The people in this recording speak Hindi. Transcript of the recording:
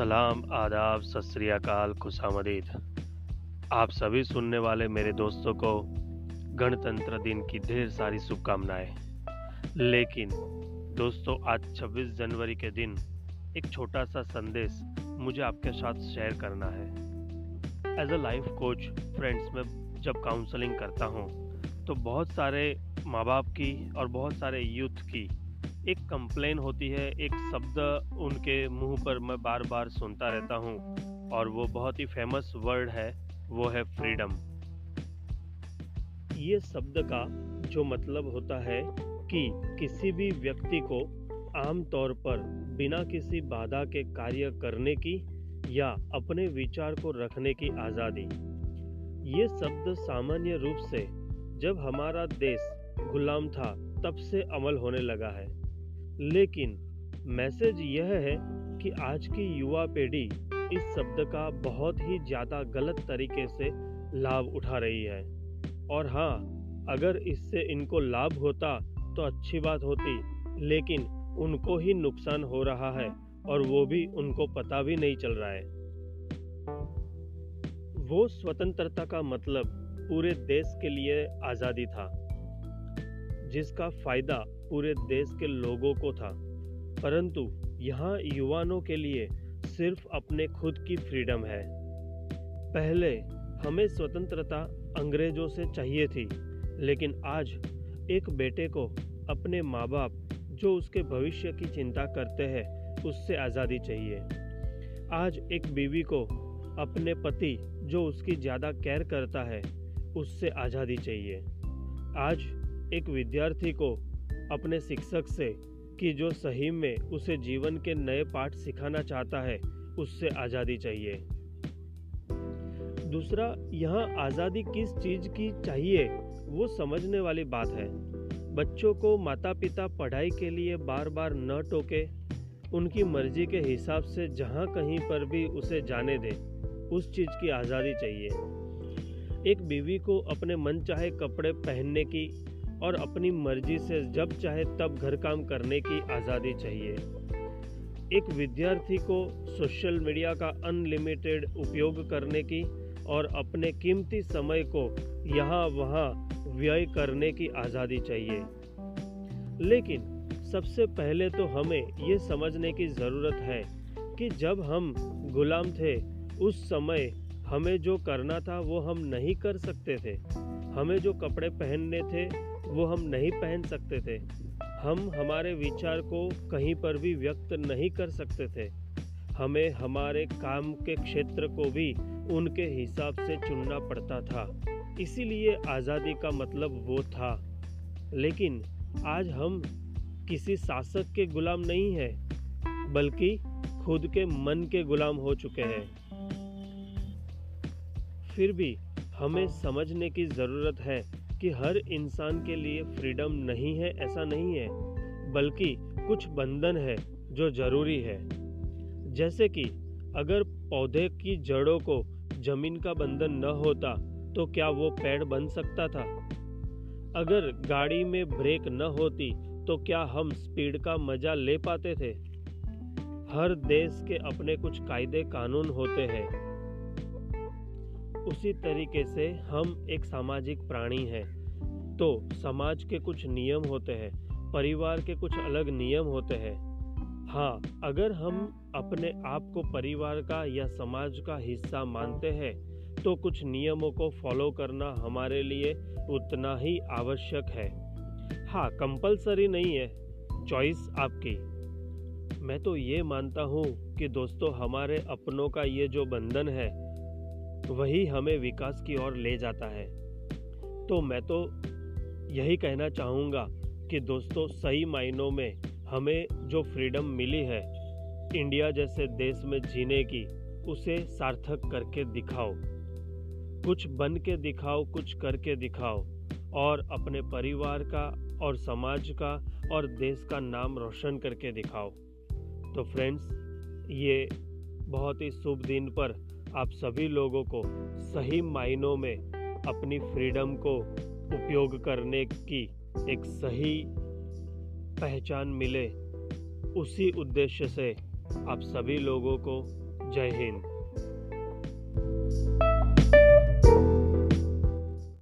सलाम, आदाब, सत श्री खुशामदीद आप सभी सुनने वाले मेरे दोस्तों को गणतंत्र दिन की ढेर सारी शुभकामनाएँ। लेकिन दोस्तों, आज 26 जनवरी के दिन एक छोटा सा संदेश मुझे आपके साथ शेयर करना है। As a life coach friends में जब काउंसलिंग करता हूँ तो बहुत सारे माँ बाप की और बहुत सारे यूथ की एक कंप्लेन होती है, एक शब्द उनके मुँह पर मैं बार बार सुनता रहता हूँ और वो बहुत ही फ़ेमस वर्ड है, वो है फ्रीडम ये शब्द का जो मतलब होता है कि किसी भी व्यक्ति को आम तौर पर बिना किसी बाधा के कार्य करने की या अपने विचार को रखने की आज़ादी. ये शब्द सामान्य रूप से जब हमारा देश गुलाम था, तब से अमल होने लगा है। लेकिन मैसेज यह है कि आज की युवा पीढ़ी इस शब्द का बहुत ही ज़्यादा गलत तरीके से लाभ उठा रही है। और हाँ अगर इससे इनको लाभ होता तो अच्छी बात होती, लेकिन उनको ही नुकसान हो रहा है और वो भी उनको पता भी नहीं चल रहा है। वो स्वतंत्रता का मतलब पूरे देश के लिए आज़ादी था, जिसका फ़ायदा पूरे देश के लोगों को था। परंतु यहाँ युवाओं के लिए सिर्फ़ अपने खुद की फ्रीडम है। पहले हमें स्वतंत्रता अंग्रेज़ों से चाहिए थी, लेकिन आज एक बेटे को अपने माँ बाप जो उसके भविष्य की चिंता करते हैं, उससे आज़ादी चाहिए। आज एक बीवी को अपने पति जो उसकी ज़्यादा केयर करता है, उससे आज़ादी चाहिए। आज एक विद्यार्थी को अपने शिक्षक से कि जो सही में उसे जीवन के नए पाठ सिखाना चाहता है, उससे आज़ादी चाहिए। दूसरा, यहाँ आज़ादी किस चीज़ की चाहिए, वो समझने वाली बात है। बच्चों को माता पिता पढ़ाई के लिए बार बार न टोके, उनकी मर्ज़ी के हिसाब से जहाँ कहीं पर भी उसे जाने दे, उस चीज़ की आज़ादी चाहिए। एक बीवी को अपने मन चाहे कपड़े पहनने की और अपनी मर्ज़ी से जब चाहे तब घर काम करने की आज़ादी चाहिए। एक विद्यार्थी को सोशल मीडिया का अनलिमिटेड उपयोग करने की और अपने कीमती समय को यहाँ वहाँ व्यय करने की आज़ादी चाहिए। लेकिन सबसे पहले तो हमें ये समझने की ज़रूरत है कि जब हम गुलाम थे, उस समय हमें जो करना था वो हम नहीं कर सकते थे। हमें जो कपड़े पहनने थे वो हम नहीं पहन सकते थे। हम हमारे विचार को कहीं पर भी व्यक्त नहीं कर सकते थे। हमें हमारे काम के क्षेत्र को भी उनके हिसाब से चुनना पड़ता था। इसीलिए आज़ादी का मतलब वो था। लेकिन आज हम किसी शासक के गुलाम नहीं हैं, बल्कि खुद के मन के गुलाम हो चुके हैं। फिर भी हमें समझने की ज़रूरत है कि हर इंसान के लिए फ्रीडम नहीं है, ऐसा नहीं है, बल्कि कुछ बंधन है जो ज़रूरी है। जैसे कि अगर पौधे की जड़ों को ज़मीन का बंधन न होता तो क्या वो पेड़ बन सकता था? अगर गाड़ी में ब्रेक न होती तो क्या हम स्पीड का मज़ा ले पाते थे? हर देश के अपने कुछ कायदे कानून होते हैं। उसी तरीके से हम एक सामाजिक प्राणी हैं। तो समाज के कुछ नियम होते हैं, परिवार के कुछ अलग नियम होते हैं। हाँ अगर हम अपने आप को परिवार का या समाज का हिस्सा मानते हैं तो कुछ नियमों को फॉलो करना हमारे लिए उतना ही आवश्यक है। हाँ कंपलसरी नहीं है। चॉइस आपकी। मैं तो ये मानता हूँ कि दोस्तों, हमारे अपनों का ये जो बंधन है वही हमें विकास की ओर ले जाता है। तो मैं तो यही कहना चाहूँगा कि दोस्तों, सही मायनों में हमें जो फ्रीडम मिली है इंडिया जैसे देश में जीने की, उसे सार्थक करके दिखाओ। कुछ बन के दिखाओ, कुछ करके दिखाओ, और अपने परिवार का, और समाज का, और देश का नाम रोशन करके दिखाओ। तो फ्रेंड्स ये बहुत ही शुभ दिन पर आप सभी लोगों को सही मायनों में अपनी फ्रीडम को उपयोग करने की एक सही पहचान मिले। उसी उद्देश्य से आप सभी लोगों को जय हिंद।